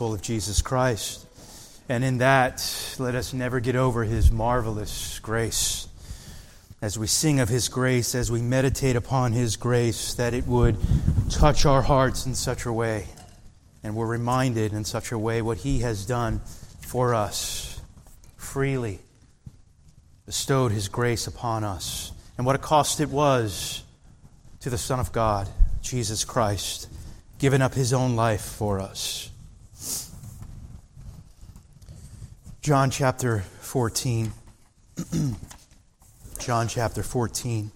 gospel of Jesus Christ. And in that, let us never get over his marvelous grace. As we sing of his grace, as we meditate upon his grace, that it would touch our hearts in such a way, and we're reminded in such a way what he has done for us freely, bestowed his grace upon us, and what a cost it was to the Son of God, Jesus Christ, giving up his own life for us. John chapter 14. John chapter 14.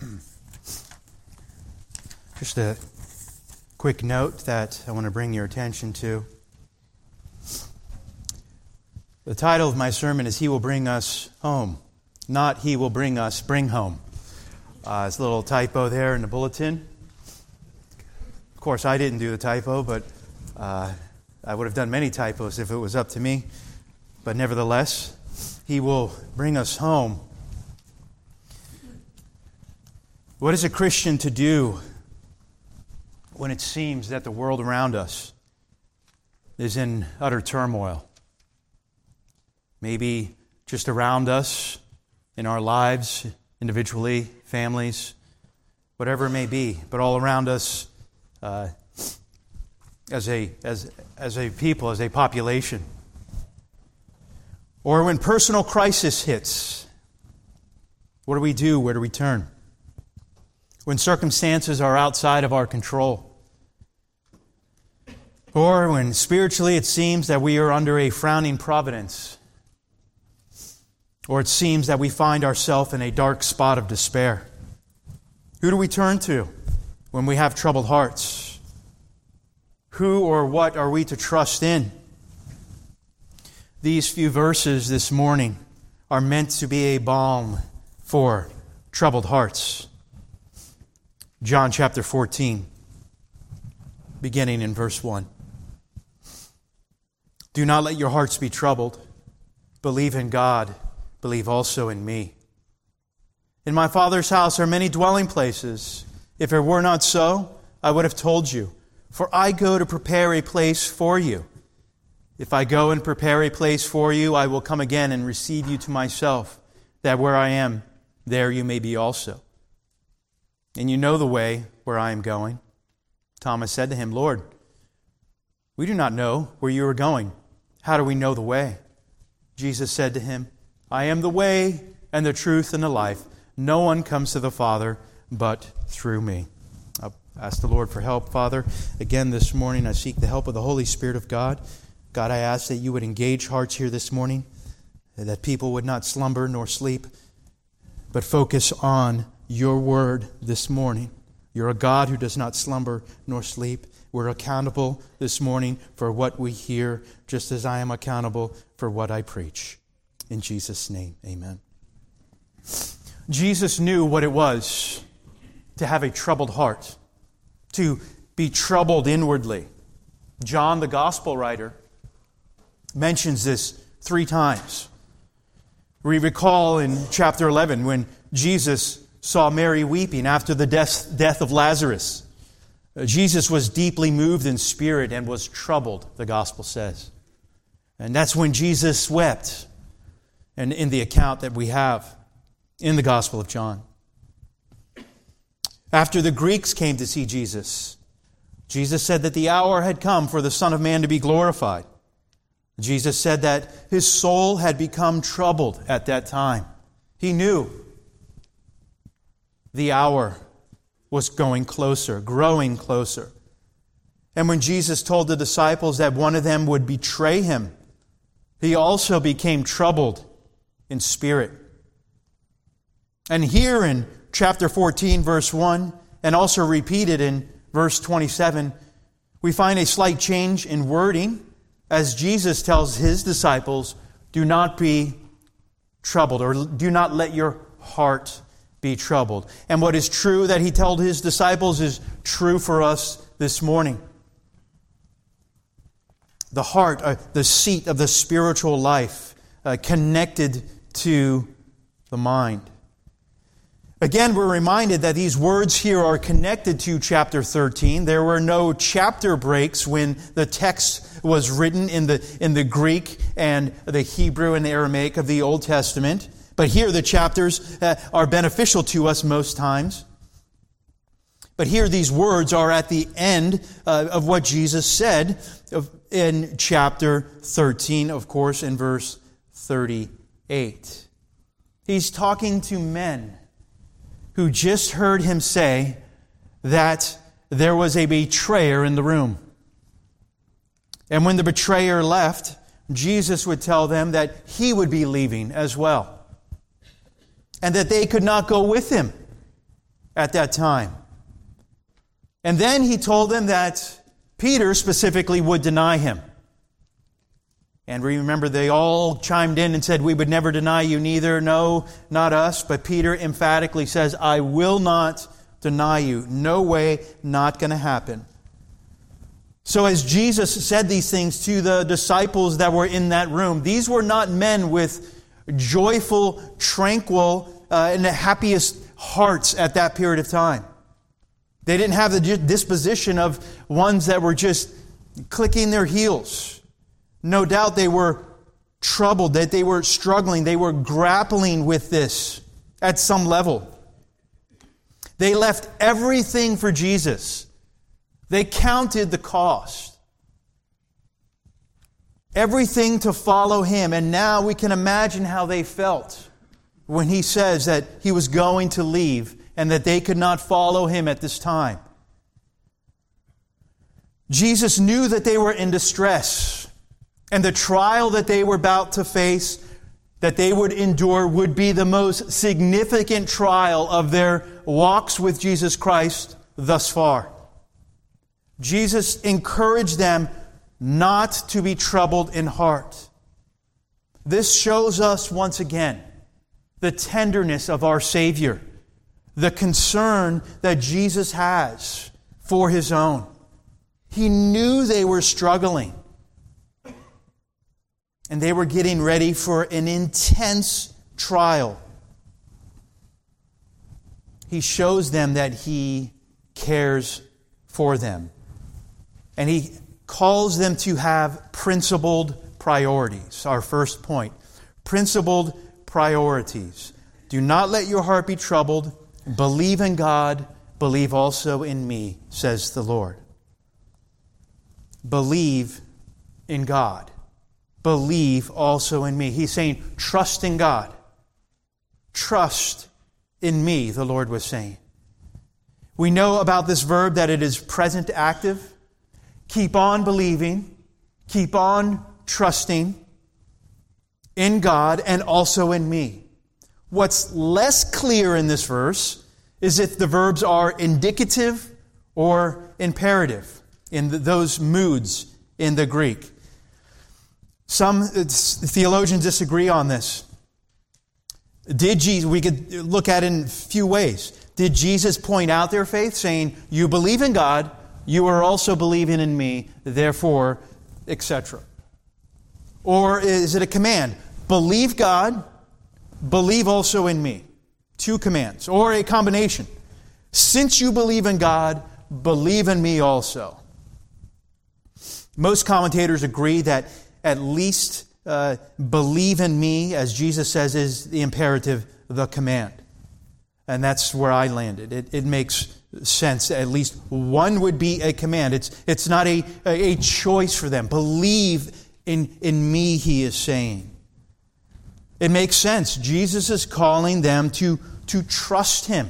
Just a quick note that I want to bring your attention to. The title of my sermon is He Will Bring Us Home, not He Will Bring Us Bring Home. Uh, it's a little typo there in the bulletin course, I didn't do the typo, but uh, I would have done many typos if it was up to me. But nevertheless, He will bring us home. What is a Christian to do when it seems that the world around us is in utter turmoil? Maybe just around us, in our lives, individually, families, whatever it may be, but all around us uh, as, a, as, as a people, as a population. Or when personal crisis hits, what do we do? Where do we turn? When circumstances are outside of our control. Or when spiritually it seems that we are under a frowning providence. Or it seems that we find ourselves in a dark spot of despair. Who do we turn to? When we have troubled hearts? Who or what are we to trust in? These few verses this morning are meant to be a balm for troubled hearts. John chapter 14, beginning in verse 1. Do not let your hearts be troubled. Believe in God, believe also in me. In my Father's house are many dwelling places. If it were not so, I would have told you. For I go to prepare a place for you. If I go and prepare a place for you, I will come again and receive you to myself, that where I am, there you may be also. And you know the way where I am going. Thomas said to him, Lord, we do not know where you are going. How do we know the way? Jesus said to him, I am the way and the truth and the life. No one comes to the Father but through me. I ask the Lord for help, Father. Again, this morning, I seek the help of the Holy Spirit of God. God, I ask that you would engage hearts here this morning, that people would not slumber nor sleep, but focus on your word this morning. You're a God who does not slumber nor sleep. We're accountable this morning for what we hear, just as I am accountable for what I preach. In Jesus' name, amen. Jesus knew what it was to have a troubled heart, to be troubled inwardly. John, the gospel writer, mentions this three times. We recall in chapter 11 when Jesus saw Mary weeping after the death, death of Lazarus. Uh, Jesus was deeply moved in spirit and was troubled, the gospel says. And that's when Jesus wept, and in the account that we have in the Gospel of John. After the Greeks came to see Jesus, Jesus said that the hour had come for the Son of Man to be glorified. Jesus said that his soul had become troubled at that time. He knew the hour was going closer, growing closer. And when Jesus told the disciples that one of them would betray him, he also became troubled in spirit. And here in chapter 14, verse 1, and also repeated in verse 27, we find a slight change in wording as Jesus tells his disciples, Do not be troubled, or do not let your heart be troubled. And what is true that he told his disciples is true for us this morning. The heart, uh, the seat of the spiritual life, uh, connected to the mind. Again, we're reminded that these words here are connected to chapter 13. There were no chapter breaks when the text was written in the, in the Greek and the Hebrew and the Aramaic of the Old Testament. But here the chapters uh, are beneficial to us most times. But here these words are at the end uh, of what Jesus said in chapter 13, of course, in verse 38. He's talking to men who just heard him say that there was a betrayer in the room. And when the betrayer left, Jesus would tell them that he would be leaving as well. And that they could not go with him at that time. And then he told them that Peter specifically would deny him. And remember, they all chimed in and said, We would never deny you, neither. No, not us. But Peter emphatically says, I will not deny you. No way, not going to happen. So, as Jesus said these things to the disciples that were in that room, these were not men with joyful, tranquil, uh, and the happiest hearts at that period of time. They didn't have the disposition of ones that were just clicking their heels. No doubt they were troubled, that they were struggling, they were grappling with this at some level. They left everything for Jesus. They counted the cost. Everything to follow him. And now we can imagine how they felt when he says that he was going to leave and that they could not follow him at this time. Jesus knew that they were in distress, and the trial that they were about to face, that they would endure, would be the most significant trial of their walks with Jesus Christ thus far. Jesus encouraged them not to be troubled in heart. This shows us once again the tenderness of our Savior the concern that Jesus has for his own. He knew they were struggling. And they were getting ready for an intense trial. He shows them that he cares for them. And he calls them to have principled priorities. Our first point principled priorities. Do not let your heart be troubled. Believe in God, believe also in me, says the Lord. Believe in God. Believe also in me. He's saying, trust in God. Trust in me, the Lord was saying. We know about this verb that it is present active. Keep on believing, keep on trusting in God and also in me. What's less clear in this verse is if the verbs are indicative or imperative in those moods in the Greek. Some uh, theologians disagree on this. Did Jesus, we could look at it in a few ways. Did Jesus point out their faith, saying, You believe in God, you are also believing in me, therefore, etc.? Or is it a command? Believe God, believe also in me. Two commands, or a combination. Since you believe in God, believe in me also. Most commentators agree that at least uh, believe in me, as Jesus says, is the imperative, the command. And that's where I landed. It, it makes sense. At least one would be a command. It's, it's not a, a choice for them. Believe in, in me, he is saying. It makes sense. Jesus is calling them to, to trust him.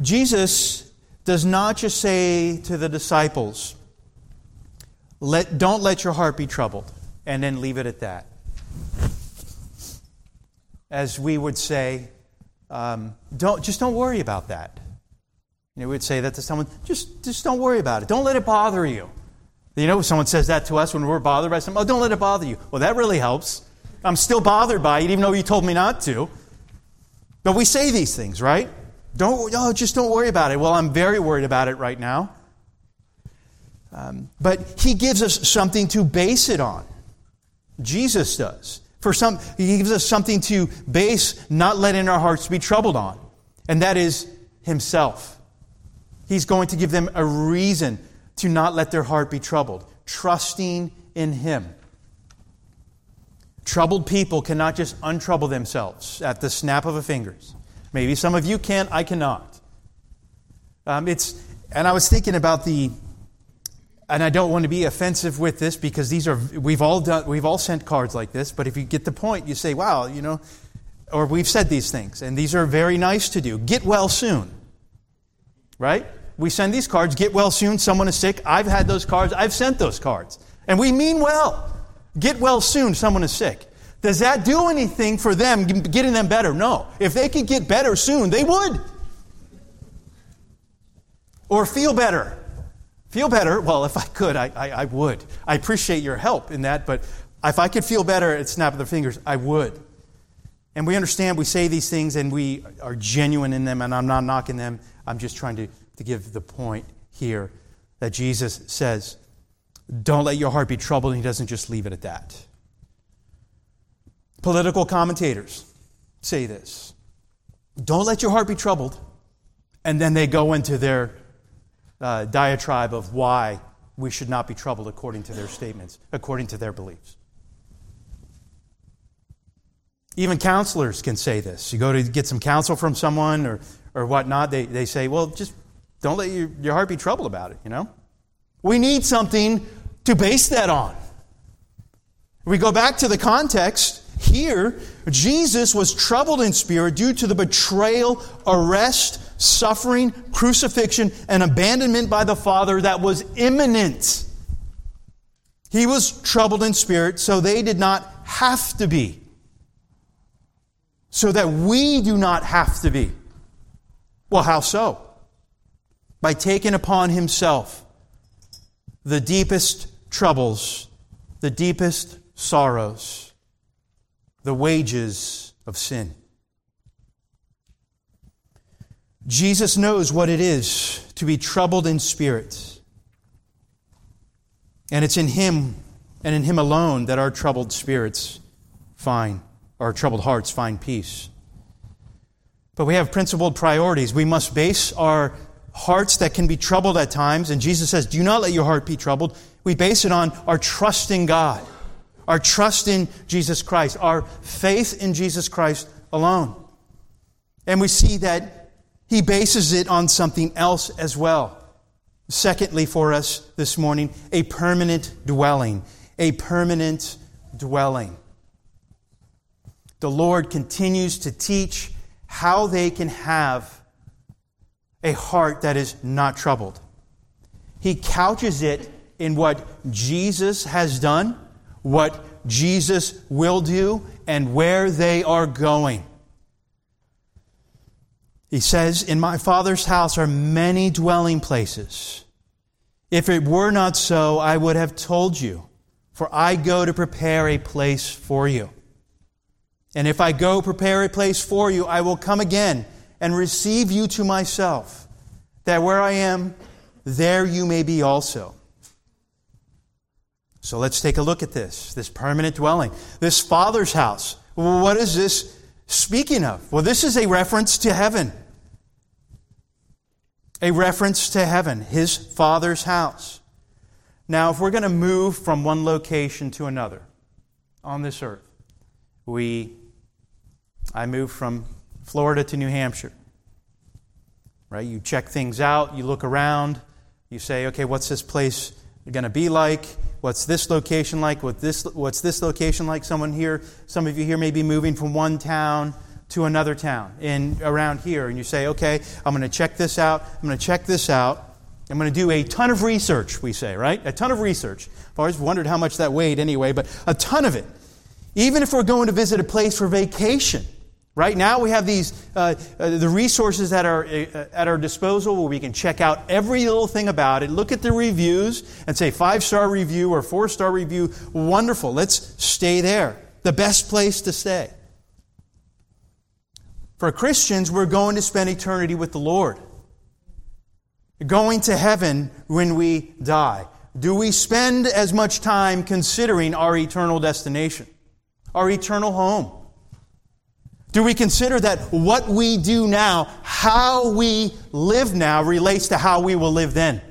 Jesus does not just say to the disciples, let, don't let your heart be troubled, and then leave it at that. As we would say, um, don't, just don't worry about that. You know, we'd say that to someone, just, just don't worry about it. Don't let it bother you. You know, someone says that to us when we're bothered by something. Oh, don't let it bother you. Well, that really helps. I'm still bothered by it, even though you told me not to. But we say these things, right? Don't, oh, just don't worry about it. Well, I'm very worried about it right now. Um, but he gives us something to base it on. Jesus does. For some, He gives us something to base not letting our hearts be troubled on, and that is Himself. He's going to give them a reason to not let their heart be troubled, trusting in Him. Troubled people cannot just untrouble themselves at the snap of a fingers. Maybe some of you can, I cannot. Um, it's, and I was thinking about the, and I don't want to be offensive with this because these are, we've all done, we've all sent cards like this, but if you get the point, you say, wow, you know, or we've said these things, and these are very nice to do. Get well soon. Right? We send these cards, get well soon, someone is sick. I've had those cards, I've sent those cards. And we mean well. Get well soon, someone is sick. Does that do anything for them, getting them better? No. If they could get better soon, they would. Or feel better. Feel better? Well, if I could, I, I, I, would. I appreciate your help in that, but if I could feel better at snap of the fingers, I would. And we understand we say these things and we are genuine in them, and I'm not knocking them. I'm just trying to, to give the point here that Jesus says, don't let your heart be troubled, and he doesn't just leave it at that. Political commentators say this Don't let your heart be troubled, and then they go into their uh, diatribe of why we should not be troubled according to their statements, according to their beliefs. Even counselors can say this. You go to get some counsel from someone or, or whatnot, they, they say, well, just don't let your, your heart be troubled about it, you know? We need something to base that on. We go back to the context here. Jesus was troubled in spirit due to the betrayal, arrest, suffering, crucifixion, and abandonment by the Father that was imminent. He was troubled in spirit, so they did not have to be. So that we do not have to be. Well, how so? By taking upon himself the deepest troubles, the deepest sorrows, the wages of sin. Jesus knows what it is to be troubled in spirit. And it's in Him and in Him alone that our troubled spirits find, our troubled hearts find peace. But we have principled priorities. We must base our hearts that can be troubled at times. And Jesus says, Do not let your heart be troubled. We base it on our trust in God, our trust in Jesus Christ, our faith in Jesus Christ alone. And we see that he bases it on something else as well. Secondly, for us this morning, a permanent dwelling. A permanent dwelling. The Lord continues to teach how they can have a heart that is not troubled. He couches it in what Jesus has done, what Jesus will do, and where they are going. He says, In my Father's house are many dwelling places. If it were not so, I would have told you, for I go to prepare a place for you. And if I go prepare a place for you, I will come again and receive you to myself, that where I am, there you may be also. So let's take a look at this this permanent dwelling, this Father's house. What is this speaking of? Well, this is a reference to heaven. A reference to heaven, his Father's house. Now, if we're going to move from one location to another on this earth, we I moved from Florida to New Hampshire. Right? You check things out, you look around, you say, okay, what's this place going to be like? What's this location like? What this, what's this location like? Someone here, some of you here may be moving from one town to another town in around here, and you say, okay, I'm going to check this out. I'm going to check this out. I'm going to do a ton of research, we say, right? A ton of research. I've always wondered how much that weighed anyway, but a ton of it. Even if we're going to visit a place for vacation, Right now, we have these uh, uh, the resources at our uh, at our disposal where we can check out every little thing about it, look at the reviews, and say five star review or four star review. Wonderful. Let's stay there. The best place to stay. For Christians, we're going to spend eternity with the Lord. Going to heaven when we die. Do we spend as much time considering our eternal destination? our eternal home? Do we consider that what we do now, how we live now, relates to how we will live then?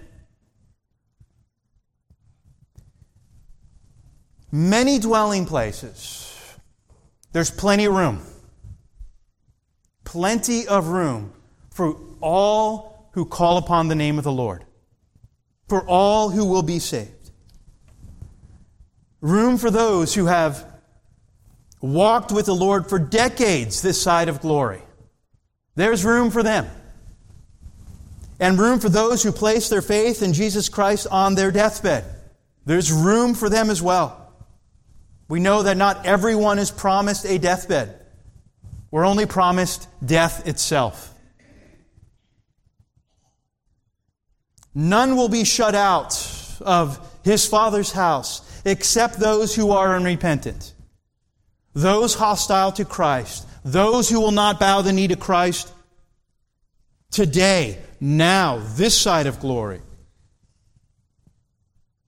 Many dwelling places. There's plenty of room. Plenty of room for all who call upon the name of the Lord, for all who will be saved. Room for those who have walked with the Lord for decades this side of glory. There's room for them. And room for those who place their faith in Jesus Christ on their deathbed. There's room for them as well. We know that not everyone is promised a deathbed. We're only promised death itself. None will be shut out of his Father's house except those who are unrepentant, those hostile to Christ, those who will not bow the knee to Christ today, now, this side of glory.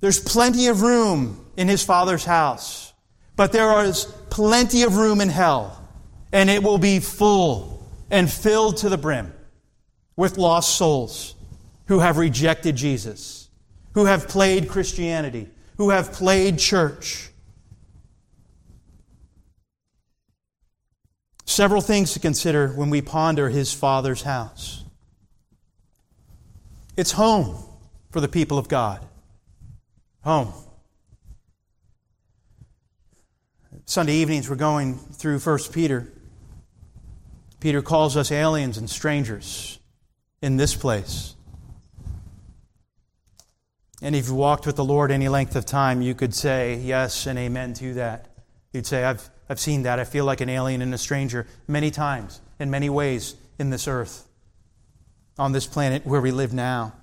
There's plenty of room in his Father's house, but there is plenty of room in hell, and it will be full and filled to the brim with lost souls who have rejected Jesus, who have played Christianity, who have played church. Several things to consider when we ponder his Father's house. It's home for the people of God. Home. Sunday evenings, we're going through 1 Peter. Peter calls us aliens and strangers in this place. And if you walked with the Lord any length of time, you could say yes and amen to that. You'd say, I've, I've seen that. I feel like an alien and a stranger many times, in many ways, in this earth, on this planet where we live now.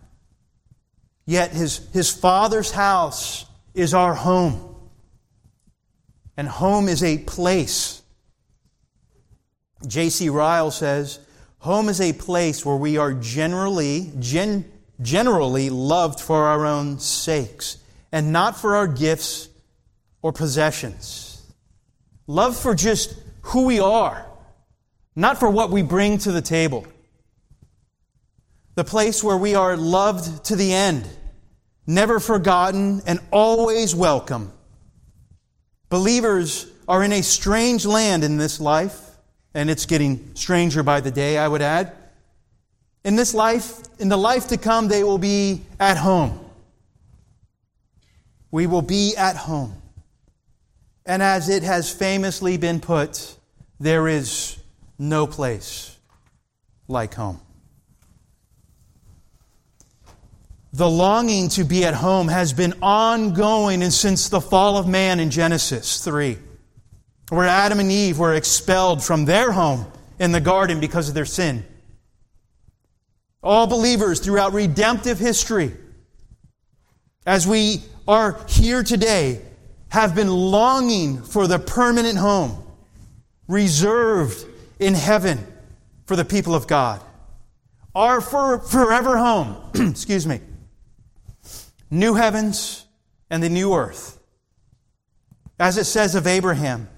Yet his, his Father's house is our home. And home is a place. J.C. Ryle says, Home is a place where we are generally, gen, generally loved for our own sakes and not for our gifts or possessions. Love for just who we are, not for what we bring to the table. The place where we are loved to the end, never forgotten, and always welcome. Believers are in a strange land in this life, and it's getting stranger by the day, I would add. In this life, in the life to come, they will be at home. We will be at home. And as it has famously been put, there is no place like home. The longing to be at home has been ongoing since the fall of man in Genesis 3, where Adam and Eve were expelled from their home in the garden because of their sin. All believers throughout redemptive history, as we are here today, have been longing for the permanent home reserved in heaven for the people of God. Our for, forever home, excuse me, new heavens and the new earth. As it says of Abraham,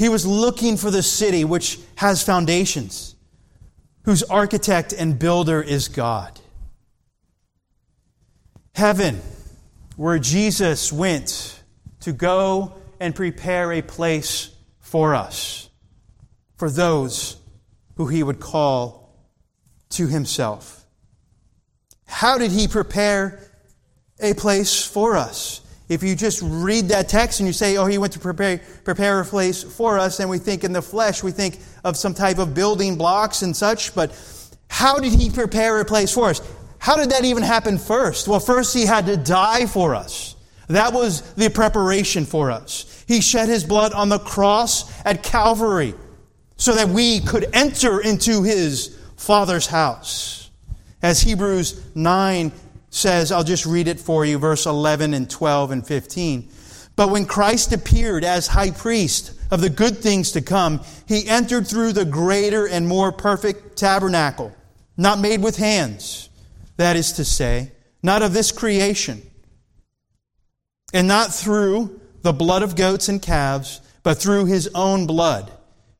he was looking for the city which has foundations whose architect and builder is God. Heaven, where Jesus went to go and prepare a place for us, for those who he would call to himself. How did he prepare a place for us? If you just read that text and you say, oh, he went to prepare, prepare a place for us, and we think in the flesh, we think of some type of building blocks and such, but how did he prepare a place for us? How did that even happen first? Well, first he had to die for us. That was the preparation for us. He shed his blood on the cross at Calvary so that we could enter into his Father's house. As Hebrews 9 says, I'll just read it for you, verse 11 and 12 and 15. But when Christ appeared as high priest of the good things to come, he entered through the greater and more perfect tabernacle, not made with hands, that is to say, not of this creation, and not through the blood of goats and calves, but through his own blood.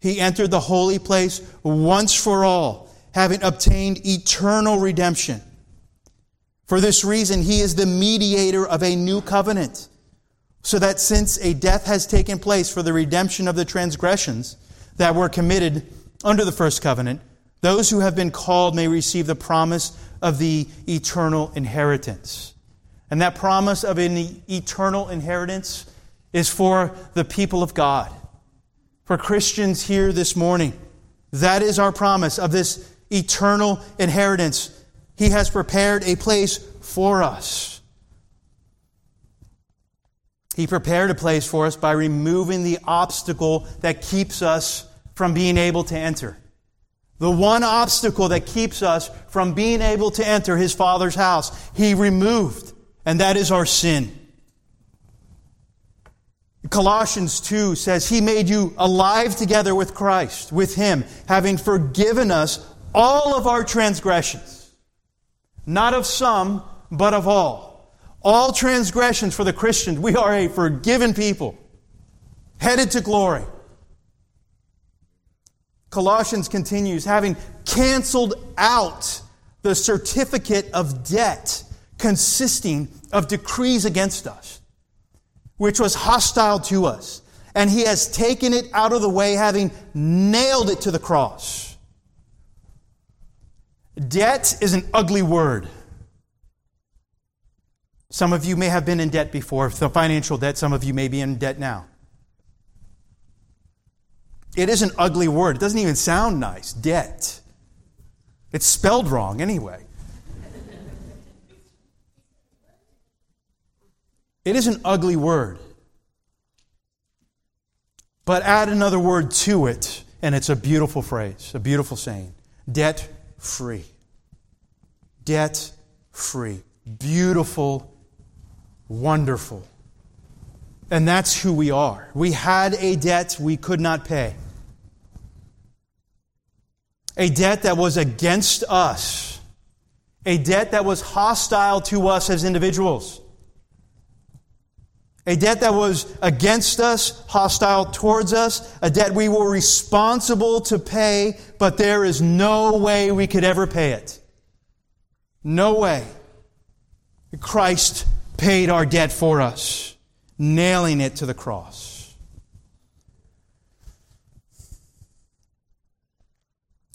He entered the holy place once for all, having obtained eternal redemption. For this reason, he is the mediator of a new covenant, so that since a death has taken place for the redemption of the transgressions that were committed under the first covenant, those who have been called may receive the promise of the eternal inheritance. And that promise of an eternal inheritance is for the people of God, for Christians here this morning. That is our promise of this eternal inheritance. He has prepared a place for us. He prepared a place for us by removing the obstacle that keeps us from being able to enter. The one obstacle that keeps us from being able to enter his Father's house, he removed, and that is our sin. Colossians 2 says, He made you alive together with Christ, with Him, having forgiven us all of our transgressions. Not of some, but of all. All transgressions for the Christian. We are a forgiven people, headed to glory. Colossians continues, having canceled out the certificate of debt consisting of decrees against us, which was hostile to us. And he has taken it out of the way, having nailed it to the cross. Debt is an ugly word. Some of you may have been in debt before, the financial debt. Some of you may be in debt now. It is an ugly word. It doesn't even sound nice. Debt. It's spelled wrong anyway. It is an ugly word. But add another word to it, and it's a beautiful phrase, a beautiful saying debt free. Debt free. Beautiful, wonderful. And that's who we are. We had a debt we could not pay. A debt that was against us. A debt that was hostile to us as individuals. A debt that was against us, hostile towards us, a debt we were responsible to pay, but there is no way we could ever pay it. No way. Christ paid our debt for us nailing it to the cross.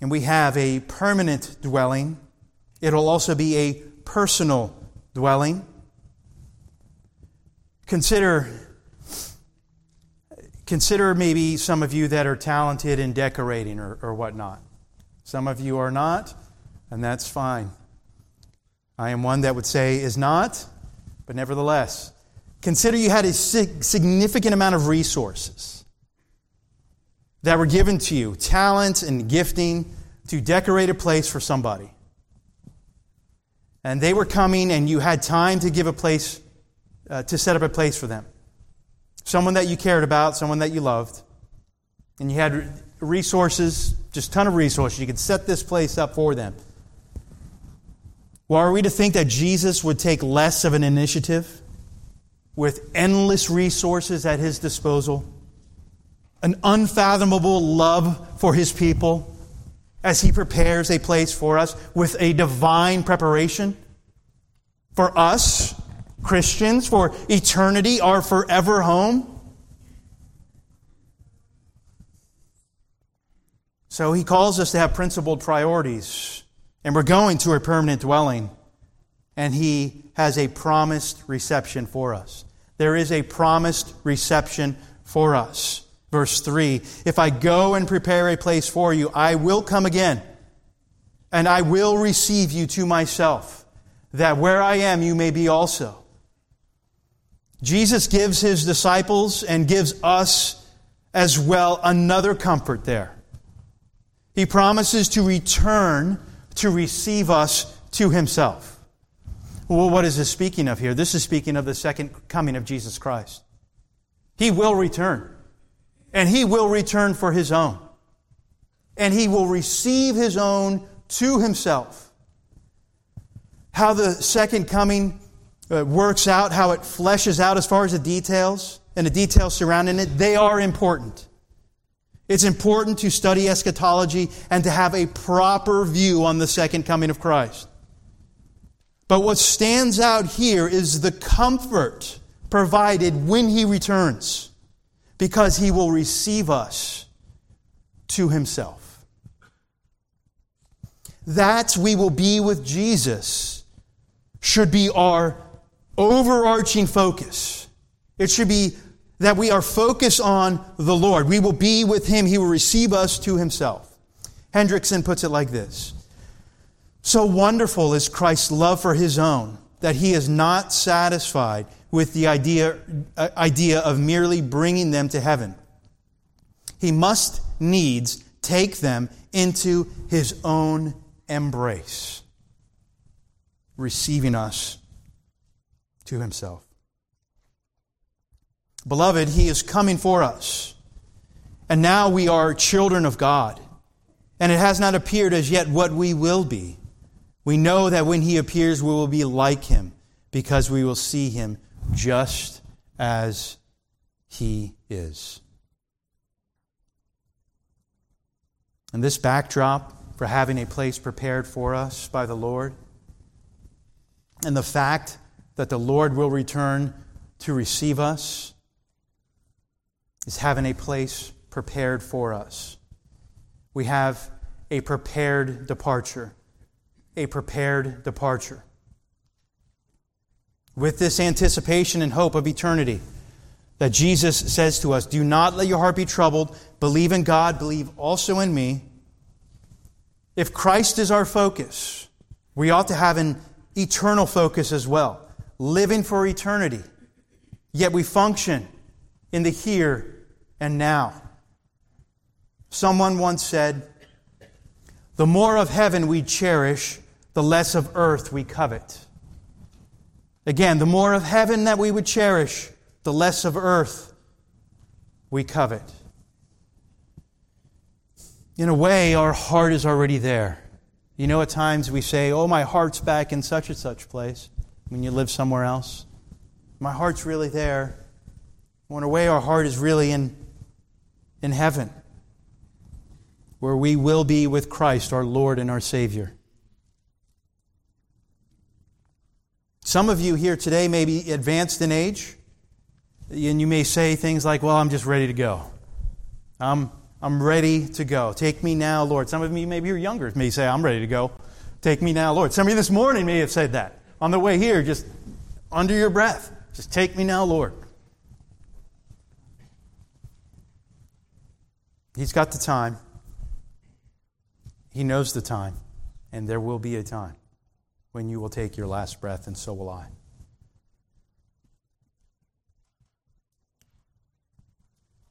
And we have a permanent dwelling. It'll also be a personal dwelling. Consider, consider maybe some of you that are talented in decorating or, or whatnot. Some of you are not, and that's fine. I am one that would say is not, but nevertheless, Consider you had a significant amount of resources that were given to you talent and gifting to decorate a place for somebody. And they were coming, and you had time to give a place, uh, to set up a place for them. Someone that you cared about, someone that you loved. And you had resources, just a ton of resources. You could set this place up for them. Well, are we to think that Jesus would take less of an initiative? with endless resources at his disposal, an unfathomable love for his people as he prepares a place for us with a divine preparation for us, Christians, for eternity, our forever home. So he calls us to have principled priorities, and we're going to a permanent dwelling, and he has a promised reception for us. There is a promised reception for us. Verse 3 If I go and prepare a place for you, I will come again, and I will receive you to myself, that where I am, you may be also. Jesus gives his disciples and gives us as well another comfort there. He promises to return to receive us to himself. Well, what is this speaking of here? This is speaking of the second coming of Jesus Christ. He will return. And he will return for his own. And he will receive his own to himself. How the second coming uh, works out, how it fleshes out as far as the details, and the details surrounding it, they are important. It's important to study eschatology and to have a proper view on the second coming of Christ. But what stands out here is the comfort provided when he returns, because he will receive us to himself. That we will be with Jesus should be our overarching focus. It should be that we are focused on the Lord. We will be with Him, He will receive us to Himself. Hendriksen puts it like this So wonderful is Christ's love for His own that He is not satisfied with the idea, uh, idea of merely bringing them to heaven. He must needs take them into His own embrace, receiving us to Himself. Beloved, He is coming for us. And now we are children of God. And it has not appeared as yet what we will be. We know that when He appears, we will be like Him because we will see Him just as He is. And this backdrop for having a place prepared for us by the Lord, and the fact that the Lord will return to receive us, is having a place prepared for us. We have a prepared departure. A prepared departure. With this anticipation and hope of eternity, that Jesus says to us, Do not let your heart be troubled. Believe in God, believe also in me. If Christ is our focus, we ought to have an eternal focus as well, living for eternity. Yet we function in the here and now. Someone once said, The more of heaven we cherish, the less of earth we covet. Again, the more of heaven that we would cherish, the less of earth we covet. In a way, our heart is already there. You know, at times we say, Oh, my heart's back in such and such place when you live somewhere else. My heart's really there. Well, in a way, our heart is really in in heaven, where we will be with Christ, our Lord and our Savior. Some of you here today may be advanced in age, and you may say things like, Well, I'm just ready to go. I'm, I'm ready to go. Take me now, Lord. Some of you, maybe you're younger, may say, I'm ready to go. Take me now, Lord. Some of you this morning may have said that on the way here, just under your breath. Just take me now, Lord. He's got the time. He knows the time. And there will be a time when you will take your last breath, and so will I.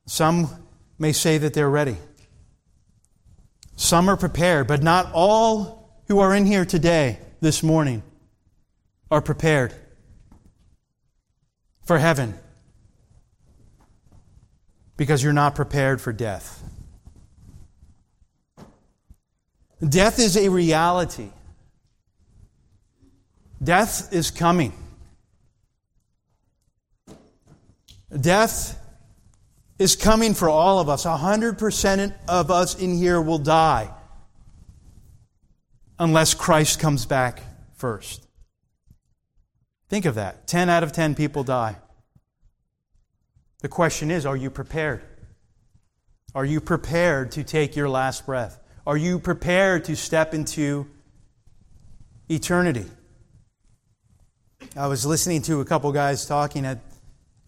Some may say that they're ready. Some are prepared, but not all who are in here today, this morning, are prepared for heaven because you're not prepared for death. Death is a reality. Death is coming. Death is coming for all of us. 100% of us in here will die unless Christ comes back first. Think of that. 10 out of 10 people die. The question is are you prepared? Are you prepared to take your last breath? Are you prepared to step into eternity? I was listening to a couple guys talking at,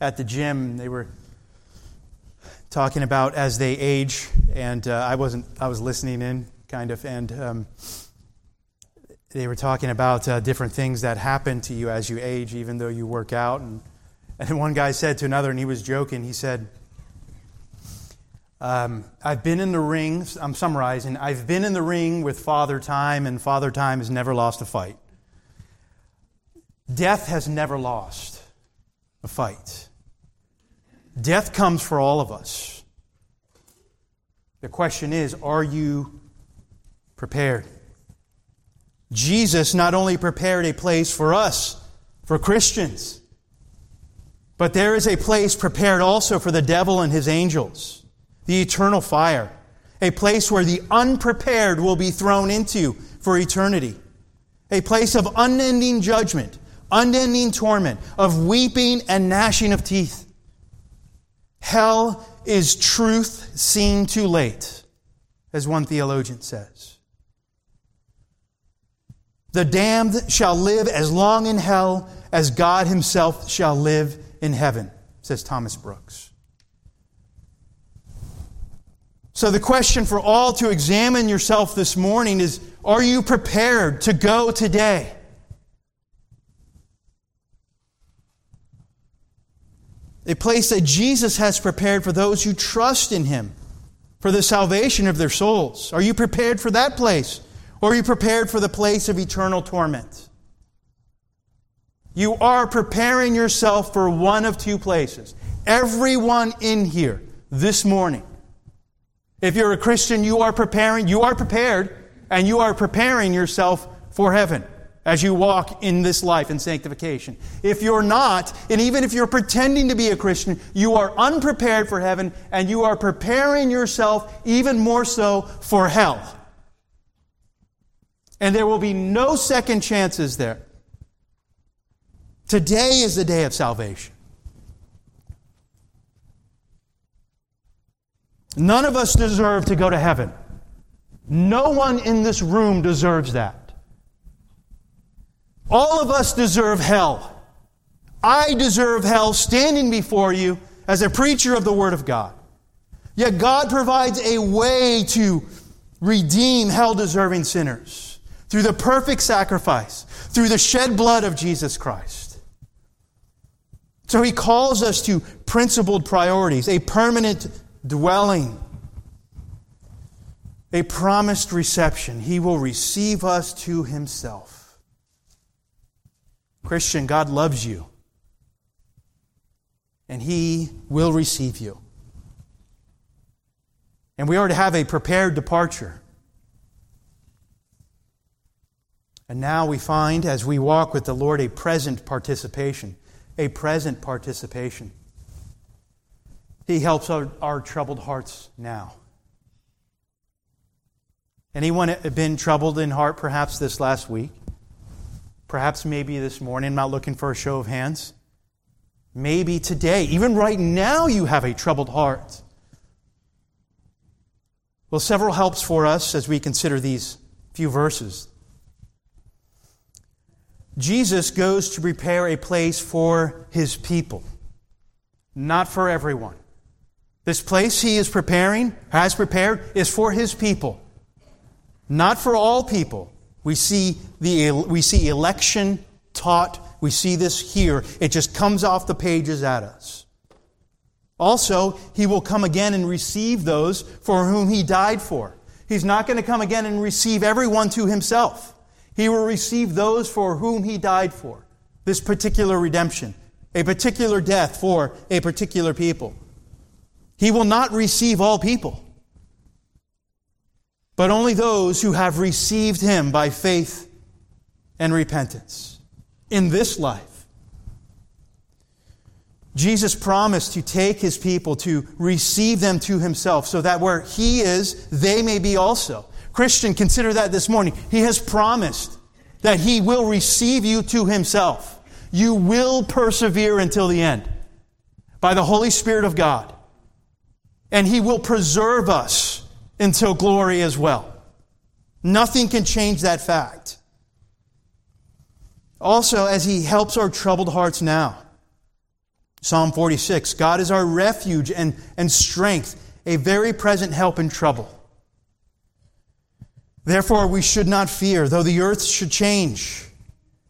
at the gym. They were talking about as they age, and uh, I wasn't. I was listening in, kind of, and um, they were talking about uh, different things that happen to you as you age, even though you work out. And, and one guy said to another, and he was joking. He said, um, I've been in the ring, I'm summarizing, I've been in the ring with Father Time, and Father Time has never lost a fight. Death has never lost a fight. Death comes for all of us. The question is are you prepared? Jesus not only prepared a place for us, for Christians, But there is a place prepared also for the devil and his angels, the eternal fire, a place where the unprepared will be thrown into for eternity, a place of unending judgment, unending torment, of weeping and gnashing of teeth. Hell is truth seen too late, as one theologian says. The damned shall live as long in hell as God himself shall live in heaven, says Thomas Brooks. So, the question for all to examine yourself this morning is Are you prepared to go today? A place that Jesus has prepared for those who trust in Him for the salvation of their souls. Are you prepared for that place? Are you prepared for the place of eternal torment? You are preparing yourself for one of two places. Everyone in here this morning. If you're a Christian, you are preparing, you are prepared, and you are preparing yourself for heaven as you walk in this life in sanctification. If you're not, and even if you're pretending to be a Christian, you are unprepared for heaven and you are preparing yourself even more so for hell. And there will be no second chances there. Today is the day of salvation. None of us deserve to go to heaven. No one in this room deserves that. All of us deserve hell. I deserve hell standing before you as a preacher of the Word of God. Yet God provides a way to redeem hell deserving sinners through the perfect sacrifice, through the shed blood of Jesus Christ. So he calls us to principled priorities, a permanent dwelling, a promised reception. He will receive us to himself. Christian, God loves you, and he will receive you. And we are to have a prepared departure. And now we find, as we walk with the Lord, a present participation a present participation. He helps our, our troubled hearts now. Anyone been troubled in heart perhaps this last week? Perhaps maybe this morning. Not looking for a show of hands. Maybe today, even right now, you have a troubled heart. Well, several helps for us as we consider these few verses. Jesus goes to prepare a place for his people, not for everyone. This place he is preparing, has prepared, is for his people, not for all people. We see, the, we see election taught. We see this here. It just comes off the pages at us. Also, he will come again and receive those for whom he died for. He's not going to come again and receive everyone to himself. He will receive those for whom he died for. This particular redemption, a particular death for a particular people. He will not receive all people, but only those who have received him by faith and repentance in this life. Jesus promised to take his people to receive them to himself so that where he is, they may be also. Christian, consider that this morning. He has promised that He will receive you to Himself. You will persevere until the end by the Holy Spirit of God. And He will preserve us until glory as well. Nothing can change that fact. Also, as He helps our troubled hearts now. Psalm 46 God is our refuge and, and strength, a very present help in trouble. Therefore, we should not fear, though the earth should change,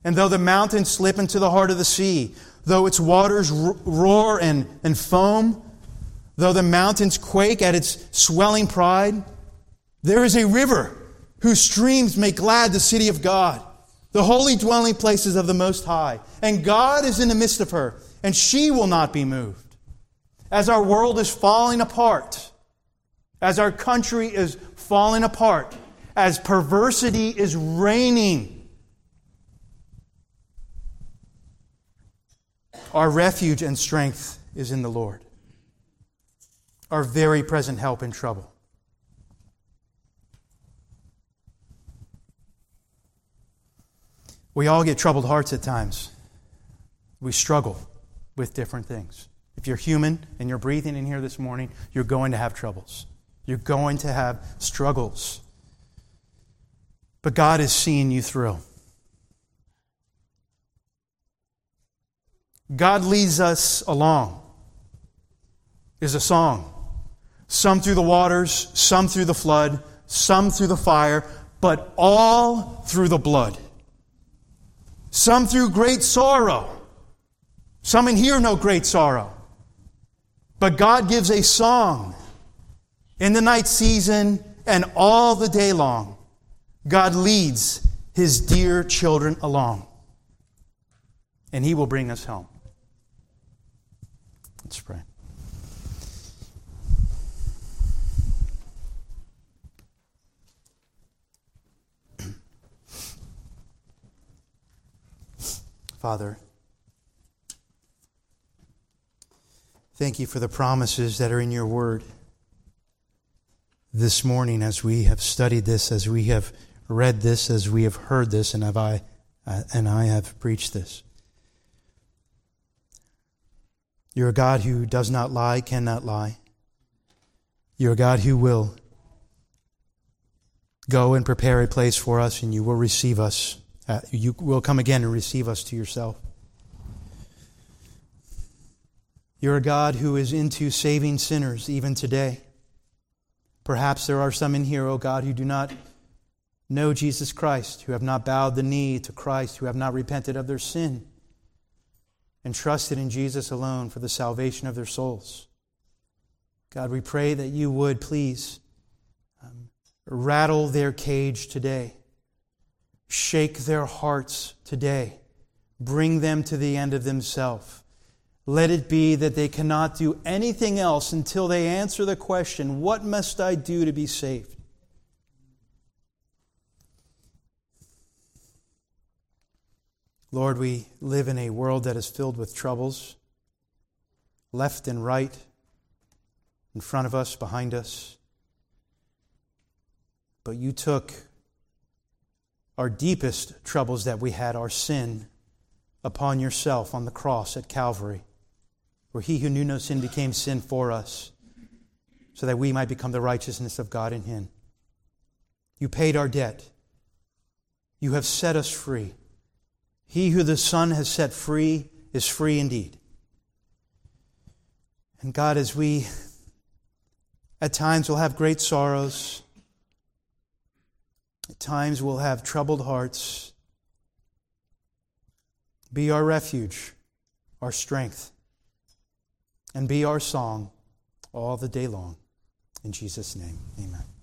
and though the mountains slip into the heart of the sea, though its waters roar and, and foam, though the mountains quake at its swelling pride. There is a river whose streams make glad the city of God, the holy dwelling places of the Most High. And God is in the midst of her, and she will not be moved. As our world is falling apart, as our country is falling apart, as perversity is reigning. Our refuge and strength is in the Lord, our very present help in trouble. We all get troubled hearts at times. We struggle with different things. If you're human and you're breathing in here this morning, you're going to have troubles. You're going to have struggles. But God is seeing you through. God leads us along is a song. Some through the waters, some through the flood, some through the fire, but all through the blood some through great sorrow. Some in here know great sorrow. But God gives a song in the night season and all the day long. God leads his dear children along. And he will bring us home. Let's pray. Father, thank you for the promises that are in your word. This morning, as we have studied this, as we have read this, as we have heard this, and have I uh, and I have preached this. You're a God who does not lie, cannot lie. You're a God who will go and prepare a place for us, and you will receive us uh, you will come again and receive us to yourself. You're a God who is into saving sinners even today. Perhaps there are some in here, O oh God, who do not know Jesus Christ, who have not bowed the knee to Christ, who have not repented of their sin and trusted in Jesus alone for the salvation of their souls. God, we pray that you would please um, rattle their cage today Shake their hearts today. Bring them to the end of themselves. Let it be that they cannot do anything else until they answer the question, What must I do to be saved? Lord, we live in a world that is filled with troubles, left and right, in front of us, behind us. But you took our deepest troubles that we had, our sin, upon yourself on the cross at Calvary, where he who knew no sin became sin for us, so that we might become the righteousness of God in him. You paid our debt. You have set us free. He who the Son has set free is free indeed. And God, as we at times will have great sorrows, at times we'll have troubled hearts. Be our refuge, our strength, and be our song all the day long. In Jesus' name, amen.